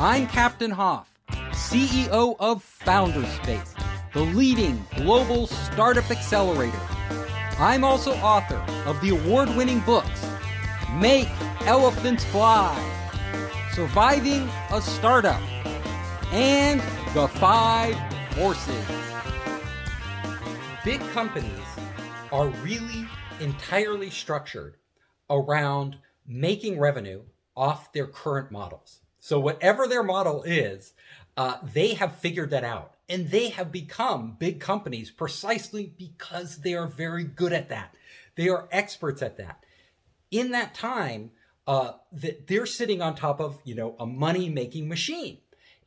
I'm Captain Hoff, CEO of Founderspace, the leading global startup accelerator. I'm also author of the award winning books Make Elephants Fly, Surviving a Startup, and The Five Forces. Big companies are really entirely structured around making revenue off their current models. So, whatever their model is, uh, they have figured that out. And they have become big companies precisely because they are very good at that. They are experts at that. In that time, uh, that they're sitting on top of, you know, a money making machine.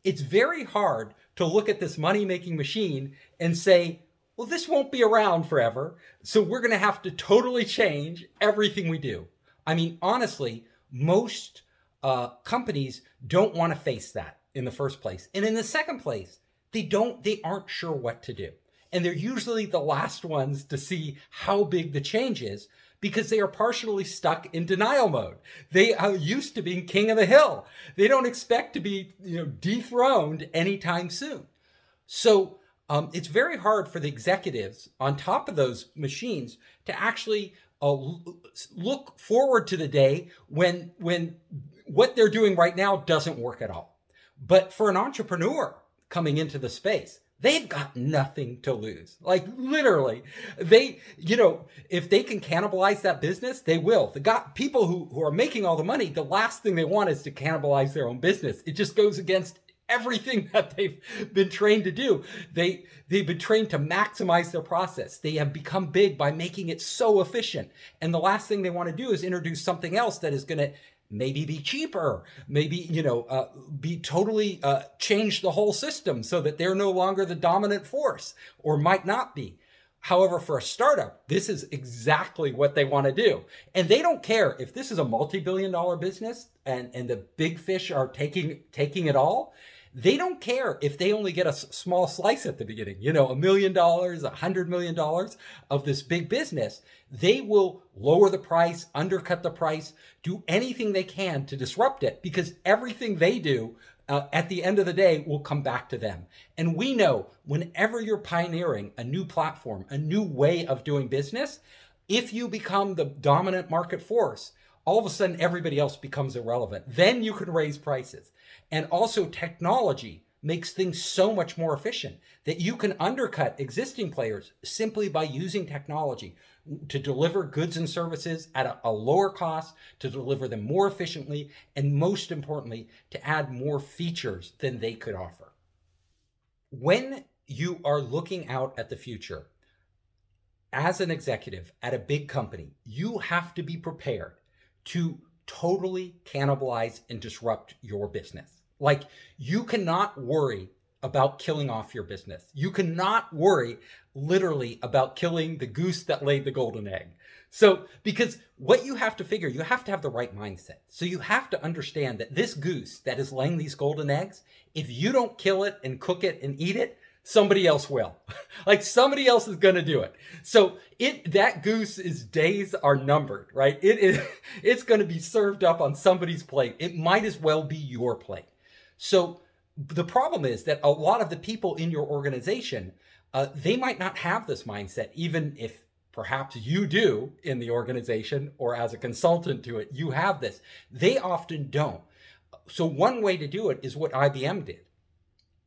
It's very hard to look at this money making machine and say, well, this won't be around forever. So we're going to have to totally change everything we do. I mean, honestly, most uh, companies don't want to face that in the first place. And in the second place, they don't, they aren't sure what to do. And they're usually the last ones to see how big the change is because they are partially stuck in denial mode. They are used to being king of the hill. They don't expect to be, you know, dethroned anytime soon. So um, it's very hard for the executives on top of those machines to actually uh, look forward to the day when when what they're doing right now doesn't work at all. But for an entrepreneur coming into the space, they've got nothing to lose. Like literally, they, you know, if they can cannibalize that business, they will. The got people who, who are making all the money, the last thing they want is to cannibalize their own business. It just goes against everything that they've been trained to do. They they've been trained to maximize their process. They have become big by making it so efficient. And the last thing they want to do is introduce something else that is going to maybe be cheaper, maybe you know uh, be totally uh, change the whole system so that they're no longer the dominant force, or might not be. However, for a startup, this is exactly what they want to do. And they don't care if this is a multi-billion dollar business and, and the big fish are taking taking it all. They don't care if they only get a small slice at the beginning, you know, a million dollars, a hundred million dollars of this big business. They will lower the price, undercut the price, do anything they can to disrupt it because everything they do uh, at the end of the day will come back to them. And we know whenever you're pioneering a new platform, a new way of doing business, if you become the dominant market force, all of a sudden everybody else becomes irrelevant. Then you can raise prices. And also, technology makes things so much more efficient that you can undercut existing players simply by using technology to deliver goods and services at a, a, lower cost, to deliver them more efficiently, and most importantly, to add more features than they could offer. When you are looking out at the future, as an executive at a big company, you have to be prepared to totally cannibalize and disrupt your business. Like, you cannot worry about killing off your business. You cannot worry literally about killing the goose that laid the golden egg. So, because what you have to figure, you have to have the right mindset. So, you have to understand that this goose that is laying these golden eggs, if you don't kill it and cook it and eat it, somebody else will. like somebody else is going to do it. So it that goose is days are numbered, right? It is it's going to be served up on somebody's plate. It might as well be your plate. So the problem is that a lot of the people in your organization, uh, they might not have this mindset, even if perhaps you do in the organization or as a consultant to it, you have this. They often don't. So one way to do it is what IBM did.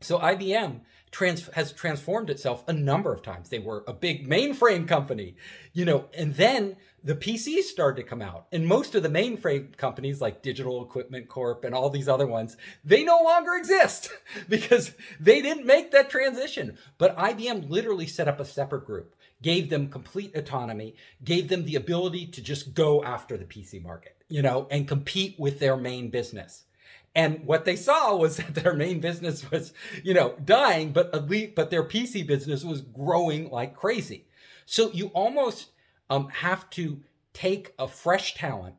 So IBM trans- has transformed itself a number of times. They were a big mainframe company, you know, and then the PCs started to come out. And most of the mainframe companies like Digital Equipment Corp and all these other ones, they no longer exist because they didn't make that transition. But IBM literally set up a separate group, gave them complete autonomy, gave them the ability to just go after the PC market, you know, and compete with their main business. And what they saw was that their main business was, you know, dying, but elite, but their PC business was growing like crazy. So you almost um, have to take a fresh talent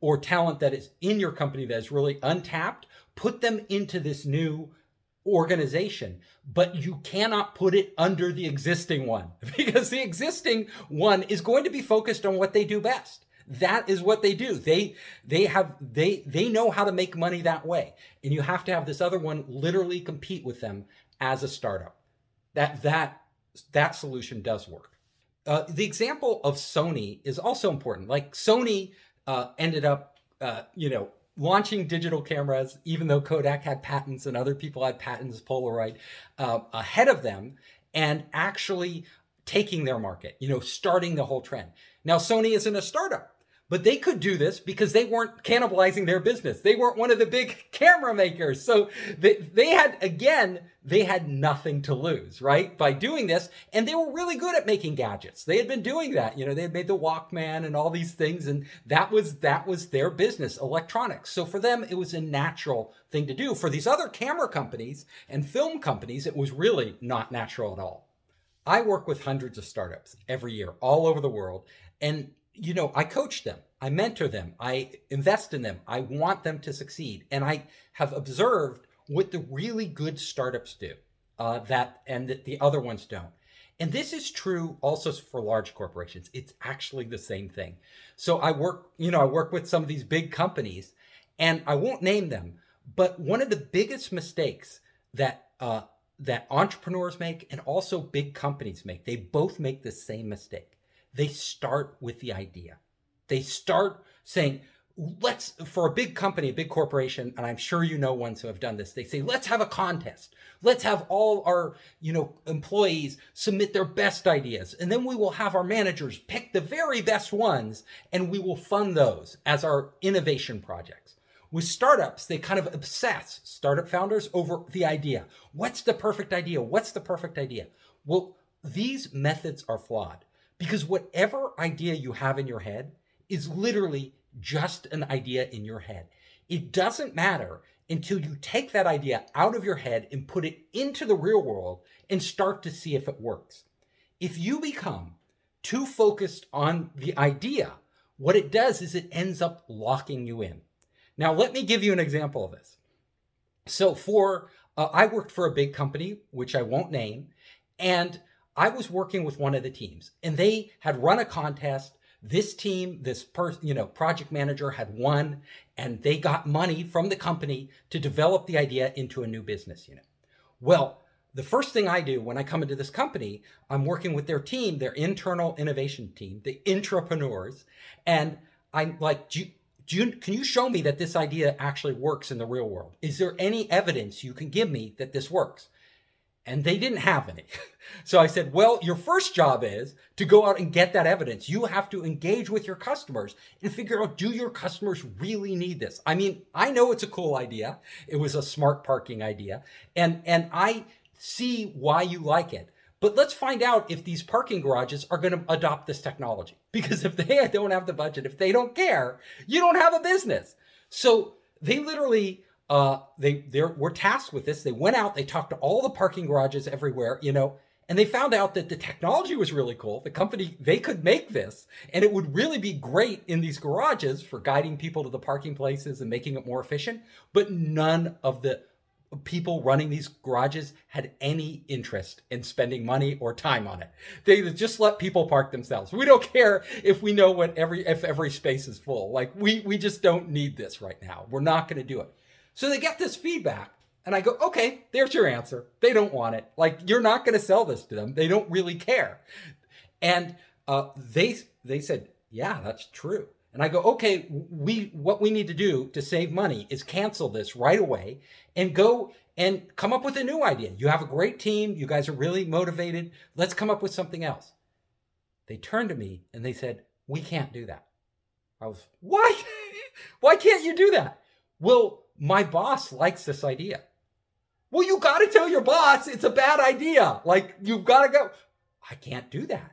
or talent that is in your company that is really untapped, put them into this new organization, but you cannot put it under the existing one because the existing one is going to be focused on what they do best. That is what they do. They they have they they know how to make money that way. And you have to have this other one literally compete with them as a startup. That that that solution does work. Uh, the example of Sony is also important. Like Sony uh, ended up, uh, you know, launching digital cameras, even though Kodak had patents and other people had patents, Polaroid, uh, ahead of them, and actually taking their market, you know, starting the whole trend. Now, Sony isn't a startup. But they could do this because they weren't cannibalizing their business. They weren't one of the big camera makers. So they, they had, again, they had nothing to lose, right? By doing this. And they were really good at making gadgets. They had been doing that. You know, they had made the Walkman and all these things. And that was, that was their business, electronics. So for them, it was a natural thing to do. For these other camera companies and film companies, it was really not natural at all. I work with hundreds of startups every year all over the world. And you know, I coach them, I mentor them, I invest in them, I want them to succeed. And I have observed what the really good startups do uh, that and that the other ones don't. And this is true also for large corporations. It's actually the same thing. So I work, you know, I work with some of these big companies and I won't name them, but one of the biggest mistakes that uh, that entrepreneurs make and also big companies make, they both make the same mistake they start with the idea. They start saying, let's, for a big company, a big corporation, and I'm sure you know ones who have done this, they say, let's have a contest. Let's have all our, you know, employees submit their best ideas. And then we will have our managers pick the very best ones and we will fund those as our innovation projects. With startups, they kind of obsess startup founders over the idea. What's the perfect idea? What's the perfect idea? Well, these methods are flawed. Because whatever idea you have in your head is literally just an idea in your head. It doesn't matter until you take that idea out of your head and put it into the real world and start to see if it works. If you become too focused on the idea, what it does is it ends up locking you in. Now, let me give you an example of this. So, for uh, I worked for a big company, which I won't name, and I was working with one of the teams and they had run a contest. This team, this person, you know, project manager had won and they got money from the company to develop the idea into a new business unit. Well, the first thing I do when I come into this company, I'm working with their team, their internal innovation team, the intrapreneurs, and I'm like, do you, do you, can you show me that this idea actually works in the real world? Is there any evidence you can give me that this works? And they didn't have any. So I said, well, your first job is to go out and get that evidence. You have to engage with your customers and figure out, do your customers really need this? I mean, I know it's a cool idea. It was a smart parking idea and, and I see why you like it. But let's find out if these parking garages are going to adopt this technology. Because if they don't have the budget, if they don't care, you don't have a business. So they literally uh, they they were tasked with this. They went out, they talked to all the parking garages everywhere, you know, and they found out that the technology was really cool. The company they could make this, and it would really be great in these garages for guiding people to the parking places and making it more efficient. But none of the people running these garages had any interest in spending money or time on it. They just let people park themselves. We don't care if we know what every if every space is full. Like we we just don't need this right now. We're not going to do it. So they get this feedback, and I go, okay, there's your answer. They don't want it. Like you're not going to sell this to them. They don't really care. And uh, they they said, yeah, that's true. And I go, okay, we what we need to do to save money is cancel this right away and go and come up with a new idea. You have a great team. You guys are really motivated. Let's come up with something else. They turned to me and they said, we can't do that. I was, why? why can't you do that? Well, my boss likes this idea. Well, you got to tell your boss it's a bad idea. Like, you've got to go. I can't do that.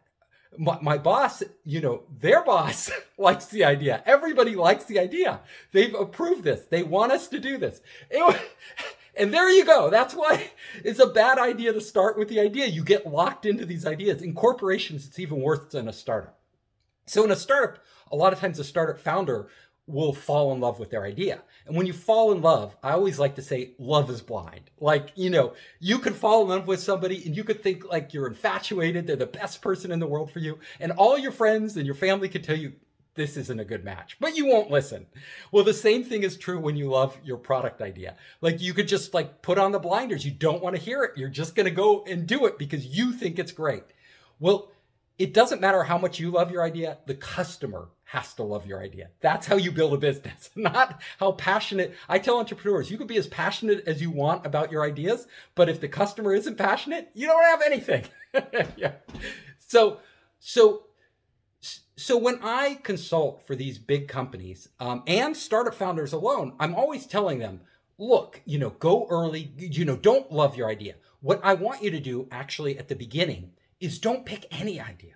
My, my boss, you know, their boss likes the idea. Everybody likes the idea. They've approved this. They want us to do this. It, and there you go. That's why it's a bad idea to start with the idea. You get locked into these ideas. In corporations, it's even worse than a startup. So in a startup, a lot of times the startup founder will fall in love with their idea. And when you fall in love, I always like to say love is blind. Like, you know, you could fall in love with somebody and you could think like you're infatuated, they're the best person in the world for you, and all your friends and your family could tell you this isn't a good match, but you won't listen. Well, the same thing is true when you love your product idea. Like you could just like put on the blinders. You don't want to hear it. You're just going to go and do it because you think it's great. Well, it doesn't matter how much you love your idea. The customer has to love your idea. That's how you build a business, not how passionate. I tell entrepreneurs, you can be as passionate as you want about your ideas, but if the customer isn't passionate, you don't have anything. yeah. So, so so when I consult for these big companies um, and startup founders alone, I'm always telling them, look, you know, go early, you know, don't love your idea. What I want you to do actually at the beginning is don't pick any idea.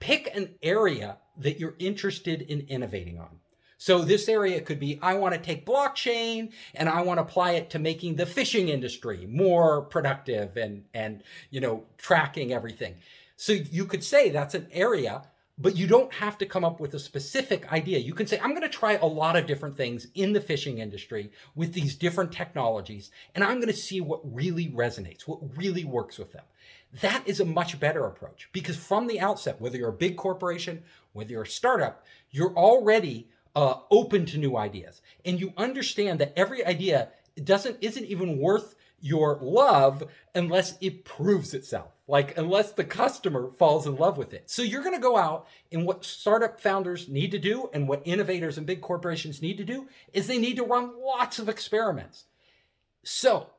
Pick an area that you're interested in innovating on. So this area could be I want to take blockchain and I want to apply it to making the fishing industry more productive and and you know tracking everything. So you could say that's an area but you don't have to come up with a specific idea. You can say, I'm going to try a lot of different things in the fishing industry with these different technologies, and I'm going to see what really resonates, what really works with them. That is a much better approach because from the outset, whether you're a big corporation, whether you're a startup, you're already uh, open to new ideas, and you understand that every idea doesn't isn't even worth your love unless it proves itself. Like, unless the customer falls in love with it. So, you're going to go out and what startup founders need to do and what innovators and big corporations need to do is they need to run lots of experiments. So,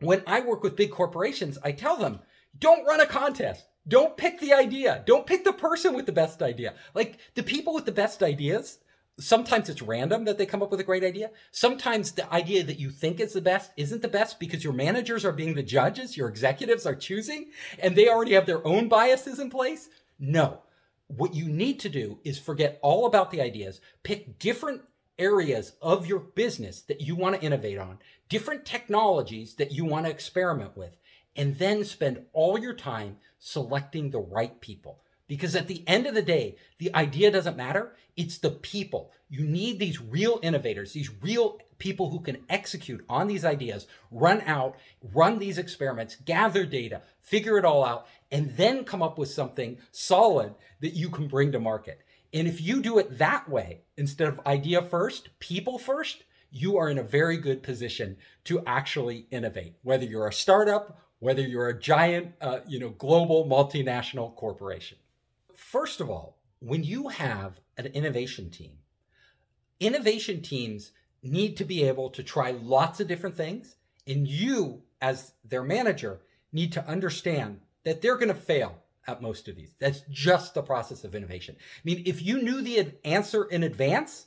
when I work with big corporations, I tell them, don't run a contest. Don't pick the idea. Don't pick the person with the best idea. Like, the people with the best ideas, sometimes it's random that they come up with a great idea. Sometimes the idea that you think is the best isn't the best because your managers are being the judges, your executives are choosing, and they already have their own biases in place. No. What you need to do is forget all about the ideas, pick different areas of your business that you want to innovate on, different technologies that you want to experiment with, and then spend all your time selecting the right people. Because at the end of the day, the idea doesn't matter. It's the people. You need these real innovators, these real people who can execute on these ideas, run out, run these experiments, gather data, figure it all out, and then come up with something solid that you can bring to market. And if you do it that way, instead of idea first, people first, you are in a very good position to actually innovate, whether you're a startup, whether you're a giant, uh, you know, global multinational corporation. First of all, when you have an innovation team, innovation teams need to be able to try lots of different things. And you, as their manager, need to understand that they're going to fail at most of these. That's just the process of innovation. I mean, if you knew the answer in advance,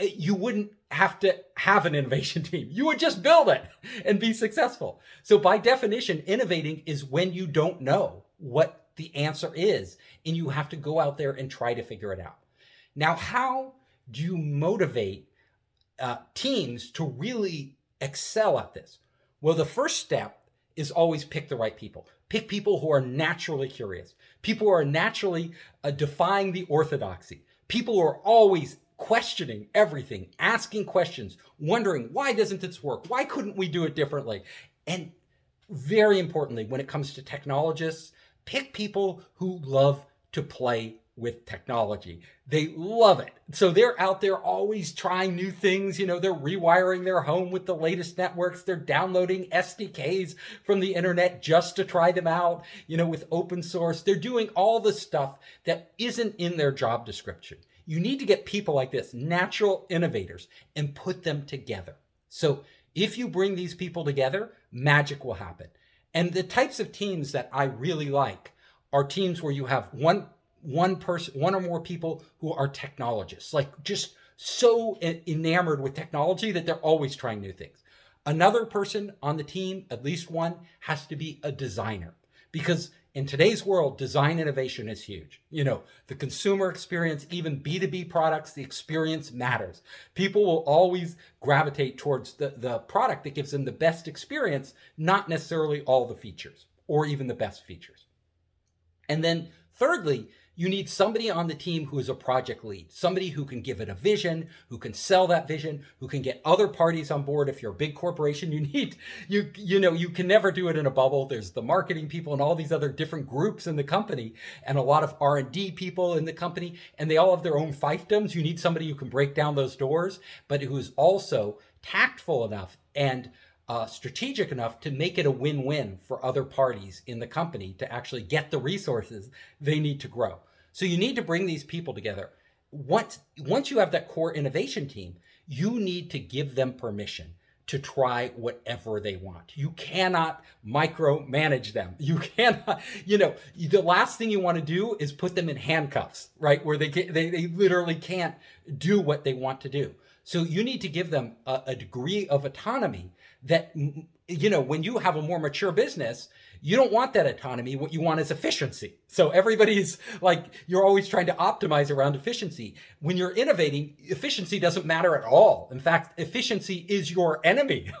you wouldn't have to have an innovation team. You would just build it and be successful. So, by definition, innovating is when you don't know what the answer is, and you have to go out there and try to figure it out. Now, how do you motivate uh, teams to really excel at this? Well, the first step is always pick the right people. Pick people who are naturally curious, people who are naturally uh, defying the orthodoxy, people who are always questioning everything, asking questions, wondering why doesn't this work? Why couldn't we do it differently? And very importantly, when it comes to technologists, pick people who love to play with technology. They love it. So they're out there always trying new things. You know, they're rewiring their home with the latest networks. They're downloading SDKs from the internet just to try them out, you know, with open source. They're doing all the stuff that isn't in their job description. You need to get people like this, natural innovators, and put them together. So if you bring these people together, magic will happen. And the types of teams that I really like are teams where you have one one person, one or more people who are technologists, like just so enamored with technology that they're always trying new things. Another person on the team, at least one, has to be a designer because in today's world, design innovation is huge. You know, the consumer experience, even B2B products, the experience matters. People will always gravitate towards the, the product that gives them the best experience, not necessarily all the features or even the best features. And then thirdly, you need somebody on the team who is a project lead, somebody who can give it a vision, who can sell that vision, who can get other parties on board. If you're a big corporation, you need you you know you can never do it in a bubble. There's the marketing people and all these other different groups in the company, and a lot of R and D people in the company, and they all have their own fiefdoms. You need somebody who can break down those doors, but who's also tactful enough and uh, strategic enough to make it a win-win for other parties in the company to actually get the resources they need to grow. So you need to bring these people together. Once once you have that core innovation team, you need to give them permission to try whatever they want. You cannot micromanage them. You cannot, you know, the last thing you want to do is put them in handcuffs, right? Where they get, they, they literally can't do what they want to do. So you need to give them a, a degree of autonomy that you know when you have a more mature business you don't want that autonomy. What you want is efficiency. So everybody's like you're always trying to optimize around efficiency. When you're innovating efficiency doesn't matter at all. In fact efficiency is your enemy.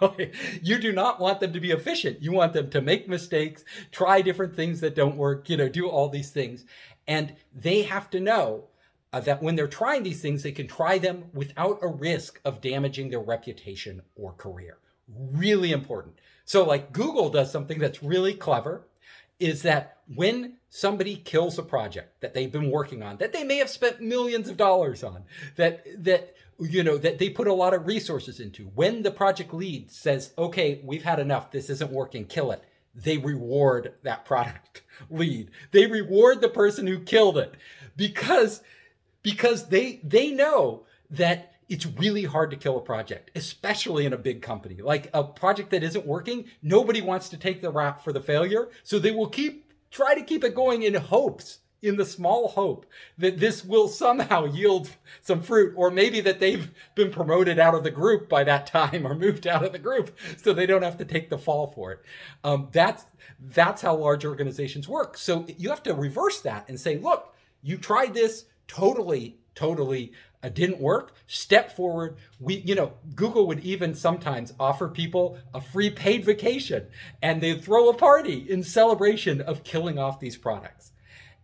You do not want them to be efficient. You want them to make mistakes try different things that don't work you know do all these things. And they have to know uh, that when they're trying these things, they can try them without a risk of damaging their reputation or career really important. So, like Google does something that's really clever is that when somebody kills a project that they've been working on, that they may have spent millions of dollars on, that, that, you know, that they put a lot of resources into, when the project lead says, okay, we've had enough, this isn't working, kill it, they reward that product lead. They reward the person who killed it because, because they, they know that it's really hard to kill a project, especially in a big company. Like a project that isn't working, nobody wants to take the rap for the failure. So they will keep, try to keep it going in hopes, in the small hope that this will somehow yield some fruit, or maybe that they've been promoted out of the group by that time or moved out of the group so they don't have to take the fall for it. Um, that's, that's how large organizations work. So you have to reverse that and say, look, you tried this totally, totally uh, didn't work, step forward. We, you know, Google would even sometimes offer people a free paid vacation and they'd throw a party in celebration of killing off these products.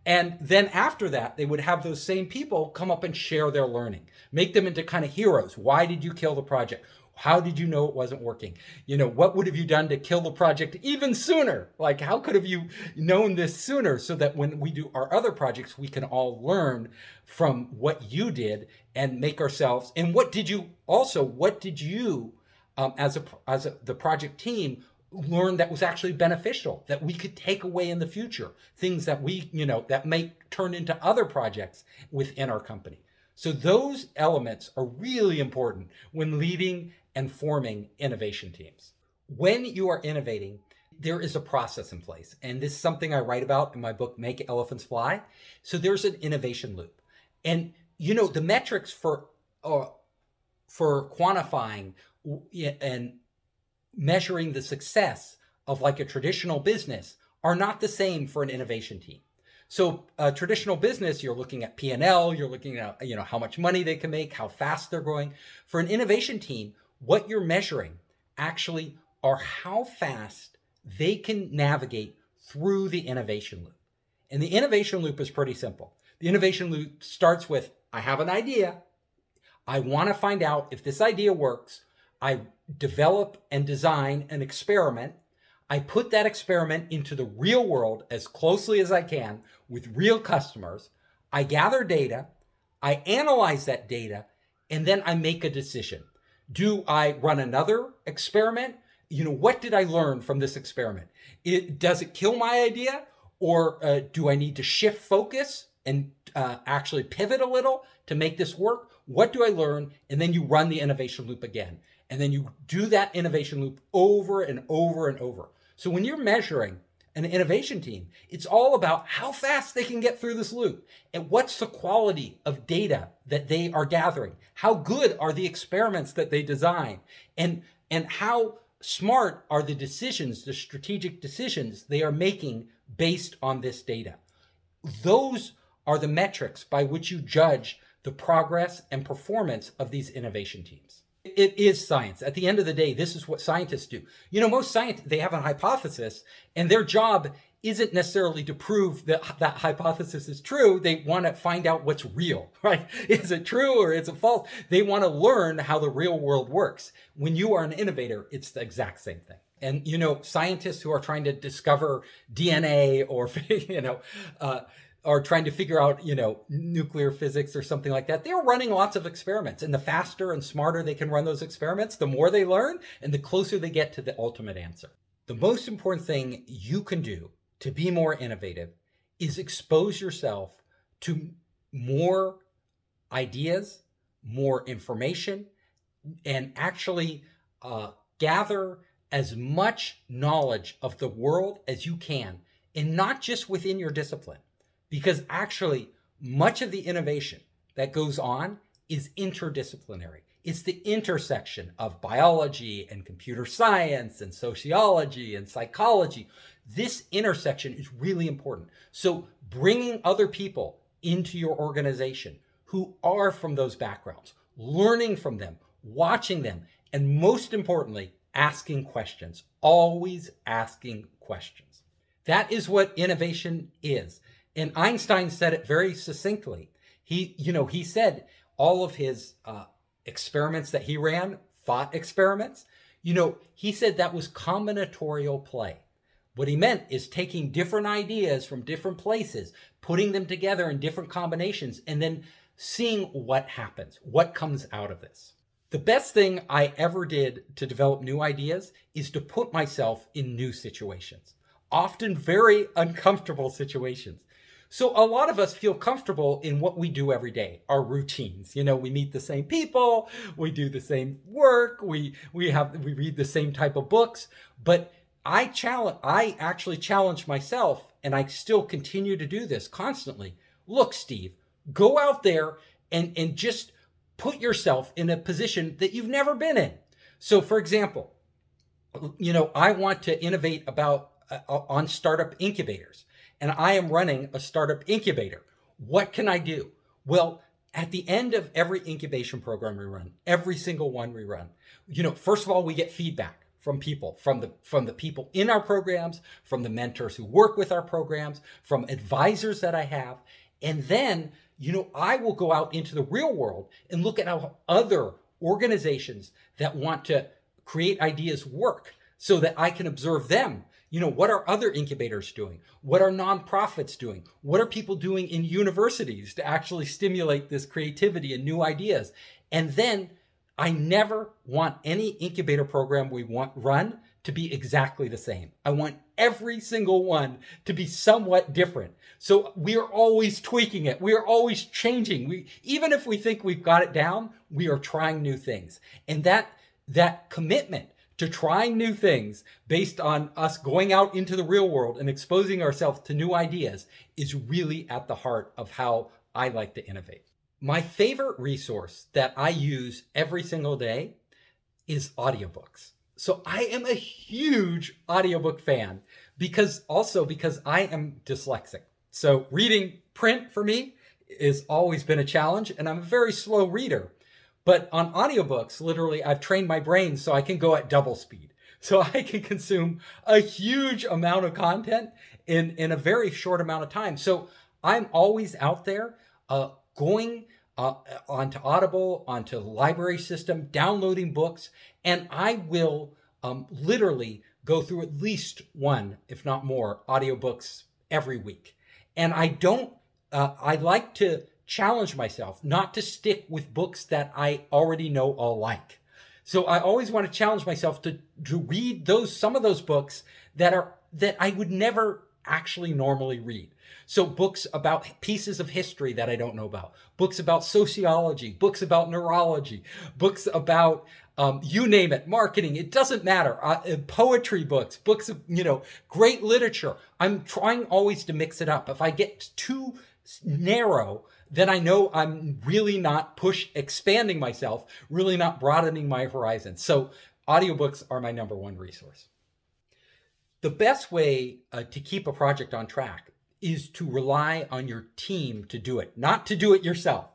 And then after that, they would have those same people come up and share their learning, make them into kind of heroes. Why did you kill the project? How did you know it wasn't working? You know, what would have you done to kill the project even sooner? Like, how could have you known this sooner so that when we do our other projects, we can all learn from what you did and make ourselves. And what did you also, what did you, um, as a, as a, the project team, learn that was actually beneficial that we could take away in the future things that we you know that may turn into other projects within our company so those elements are really important when leading and forming innovation teams. When you are innovating, there is a process in place. And this is something I write about in my book, Make Elephants Fly. So there's an innovation loop. And, you know, the metrics for, uh, for quantifying and measuring the success of like a traditional business are not the same for an innovation team. So a traditional business, you're looking at P&L, you're looking at, you know, how much money they can make, how fast they're growing. For an innovation team, what you're measuring actually are how fast they can navigate through the innovation loop. And the innovation loop is pretty simple. The innovation loop starts with I have an idea. I want to find out if this idea works. I develop and design an experiment. I put that experiment into the real world as closely as I can with real customers. I gather data. I analyze that data and then I make a decision do I run another experiment? You know, what did I learn from this experiment? It, does it kill my idea? Or uh, do I need to shift focus and uh, actually pivot a little to make this work? What do I learn? And then you run the innovation loop again. And then you do that innovation loop over and over and over. So when you're measuring an innovation team. It's all about how fast they can get through this loop and what's the quality of data that they are gathering. How good are the experiments that they design and, and how smart are the decisions, the strategic decisions they are making based on this data. Those are the metrics by which you judge the progress and performance of these innovation teams. It is science. At the end of the day, this is what scientists do. You know, most scientists, they have a hypothesis and their job isn't necessarily to prove that that hypothesis is true. They want to find out what's real, right? Is it true or is it false? They want to learn how the real world works. When you are an innovator, it's the exact same thing. And, you know, scientists who are trying to discover DNA or, you know, uh, are trying to figure out, you know, nuclear physics or something like that. They're running lots of experiments. And the faster and smarter they can run those experiments, the more they learn and the closer they get to the ultimate answer. The most important thing you can do to be more innovative is expose yourself to more ideas, more information, and actually uh, gather as much knowledge of the world as you can, and not just within your discipline because actually much of the innovation that goes on is interdisciplinary. It's the intersection of biology and computer science and sociology and psychology. This intersection is really important. So, bringing other people into your organization who are from those backgrounds, learning from them, watching them, and most importantly, asking questions, always asking questions. That is what innovation is. And Einstein said it very succinctly. He, you know, he said all of his uh, experiments that he ran, thought experiments, you know, he said that was combinatorial play. What he meant is taking different ideas from different places, putting them together in different combinations, and then seeing what happens, what comes out of this. The best thing I ever did to develop new ideas is to put myself in new situations, often very uncomfortable situations. So a lot of us feel comfortable in what we do every day, our routines. You know, we meet the same people, we do the same work, we we have we read the same type of books, but I challenge I actually challenge myself and I still continue to do this constantly. Look, Steve, go out there and and just put yourself in a position that you've never been in. So for example, you know, I want to innovate about uh, on startup incubators and I am running a startup incubator. What can I do? Well, at the end of every incubation program we run, every single one we run, you know, first of all, we get feedback from people, from the from the people in our programs, from the mentors who work with our programs, from advisors that I have, and then, you know, I will go out into the real world and look at how other organizations that want to create ideas work so that I can observe them you know, what are other incubators doing? What are nonprofits doing? What are people doing in universities to actually stimulate this creativity and new ideas? And then I never want any incubator program we want run to be exactly the same. I want every single one to be somewhat different. So we are always tweaking it. We are always changing. We even if we think we've got it down, we are trying new things. And that that commitment to trying new things based on us going out into the real world and exposing ourselves to new ideas is really at the heart of how I like to innovate. My favorite resource that I use every single day is audiobooks. So I am a huge audiobook fan because also because I am dyslexic. So reading print for me has always been a challenge and I'm a very slow reader. But on audiobooks, literally, I've trained my brain so I can go at double speed. So I can consume a huge amount of content in, in a very short amount of time. So I'm always out there uh, going uh, onto Audible, onto the library system, downloading books, and I will um, literally go through at least one, if not more, audiobooks every week. And I don't, uh, I like to challenge myself not to stick with books that I already know all like. So I always want to challenge myself to to read those some of those books that are that I would never actually normally read. So books about pieces of history that I don't know about, books about sociology, books about neurology, books about um, you name it, marketing. It doesn't matter. Uh, uh poetry books, books of you know great literature. I'm trying always to mix it up. If I get too narrow, then I know I'm really not push expanding myself, really not broadening my horizons. So audiobooks are my number one resource. The best way uh, to keep a project on track is to rely on your team to do it, not to do it yourself.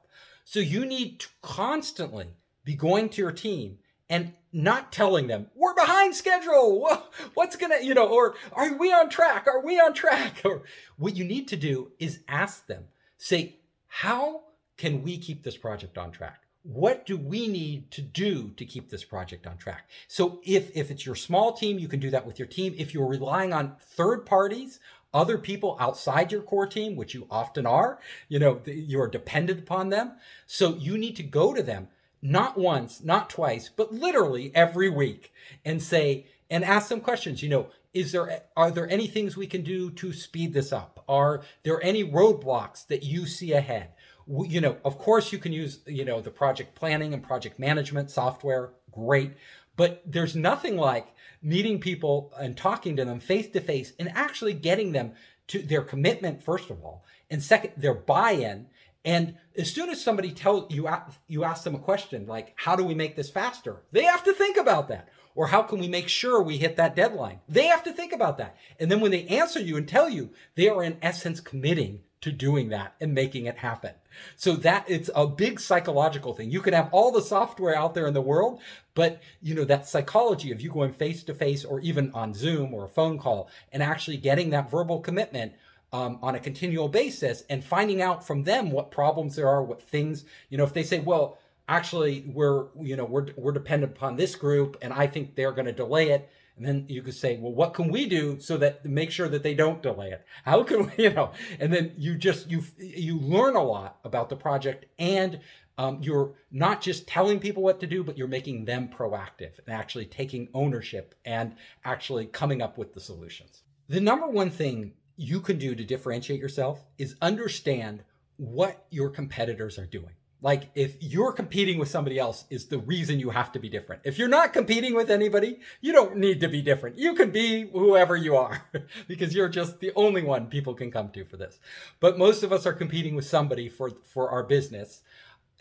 So you need to constantly be going to your team and not telling them we're behind schedule. What's gonna you know or are we on track? Are we on track? Or what you need to do is ask them say how can we keep this project on track? What do we need to do to keep this project on track? So if if it's your small team you can do that with your team. If you're relying on third parties other people outside your core team which you often are you know you're dependent upon them. So you need to go to them not once, not twice, but literally every week and say, and ask them questions. You know, is there, are there any things we can do to speed this up? Are there any roadblocks that you see ahead? You know, of course you can use, you know, the project planning and project management software. Great. But there's nothing like meeting people and talking to them face to face and actually getting them to their commitment, first of all, and second, their buy in and as soon as somebody tells you, you ask them a question like, how do we make this faster? They have to think about that. Or how can we make sure we hit that deadline? They have to think about that. And then when they answer you and tell you, they are in essence committing to doing that and making it happen. So that it's a big psychological thing. You can have all the software out there in the world, but you know that psychology of you going face to face or even on Zoom or a phone call and actually getting that verbal commitment um, on a continual basis and finding out from them what problems there are, what things, you know, if they say, well, actually we're, you know, we're, we're dependent upon this group and I think they're going to delay it. And then you could say, well, what can we do so that make sure that they don't delay it? How can we, you know, and then you just, you, you learn a lot about the project and um, you're not just telling people what to do, but you're making them proactive and actually taking ownership and actually coming up with the solutions. The number one thing you can do to differentiate yourself is understand what your competitors are doing. Like if you're competing with somebody else is the reason you have to be different. If you're not competing with anybody, you don't need to be different. You can be whoever you are because you're just the only one people can come to for this. But most of us are competing with somebody for for our business.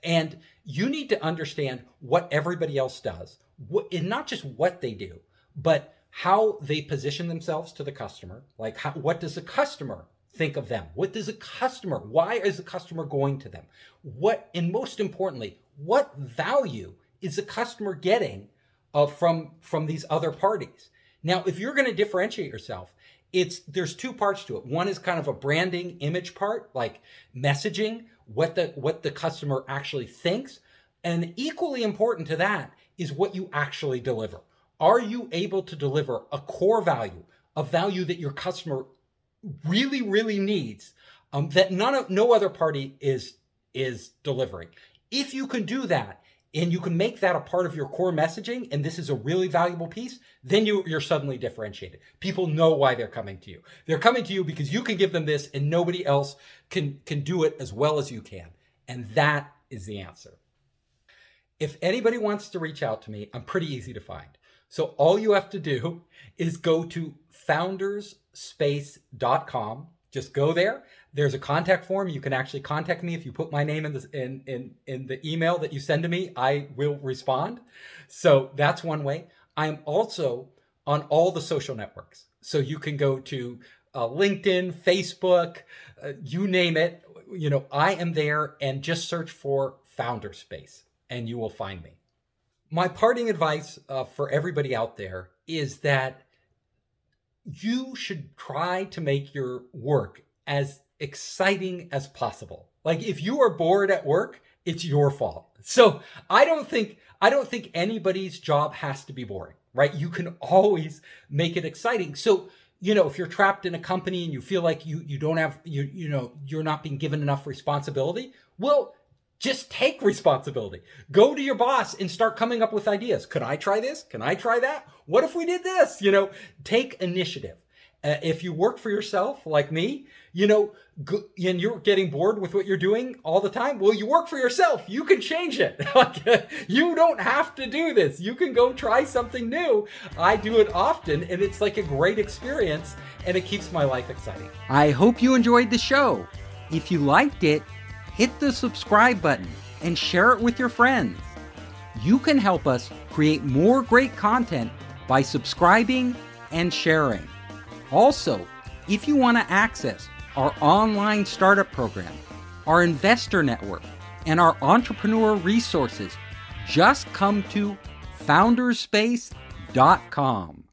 And you need to understand what everybody else does. What, and not just what they do, but how they position themselves to the customer. Like, how, what does the customer think of them? What does a customer, why is the customer going to them? What, and most importantly, what value is the customer getting uh, from, from these other parties? Now, if you're going to differentiate yourself, it's there's two parts to it. One is kind of a branding image part, like messaging, what the what the customer actually thinks, and equally important to that is what you actually deliver. Are you able to deliver a core value, a value that your customer really, really needs, um, that none of no other party is is delivering? If you can do that, and you can make that a part of your core messaging, and this is a really valuable piece, then you, you're suddenly differentiated. People know why they're coming to you. They're coming to you because you can give them this, and nobody else can can do it as well as you can, and that is the answer. If anybody wants to reach out to me, I'm pretty easy to find. So all you have to do is go to foundersspace.com. Just go there. There's a contact form. You can actually contact me if you put my name in the in, in in the email that you send to me. I will respond. So that's one way. I'm also on all the social networks. So you can go to uh, LinkedIn, Facebook, uh, you name it. You know, I am there and just search for Founder Space and you will find me my parting advice uh, for everybody out there is that you should try to make your work as exciting as possible. Like if you are bored at work, it's your fault. So I don't think I don't think anybody's job has to be boring, right? You can always make it exciting. So you know, if you're trapped in a company and you feel like you you don't have you you know you're not being given enough responsibility, well, just take responsibility. Go to your boss and start coming up with ideas. Could I try this? Can I try that? What if we did this? You know, take initiative. Uh, if you work for yourself like me, you know, go, and you're getting bored with what you're doing all the time, well, you work for yourself. You can change it. you don't have to do this. You can go try something new. I do it often, and it's like a great experience, and it keeps my life exciting. I hope you enjoyed the show. If you liked it, hit the subscribe button and share it with your friends. You can help us create more great content by subscribing and sharing. Also, if you want to access our online startup program, our investor network, and our entrepreneur resources, Just come to founderspace.com.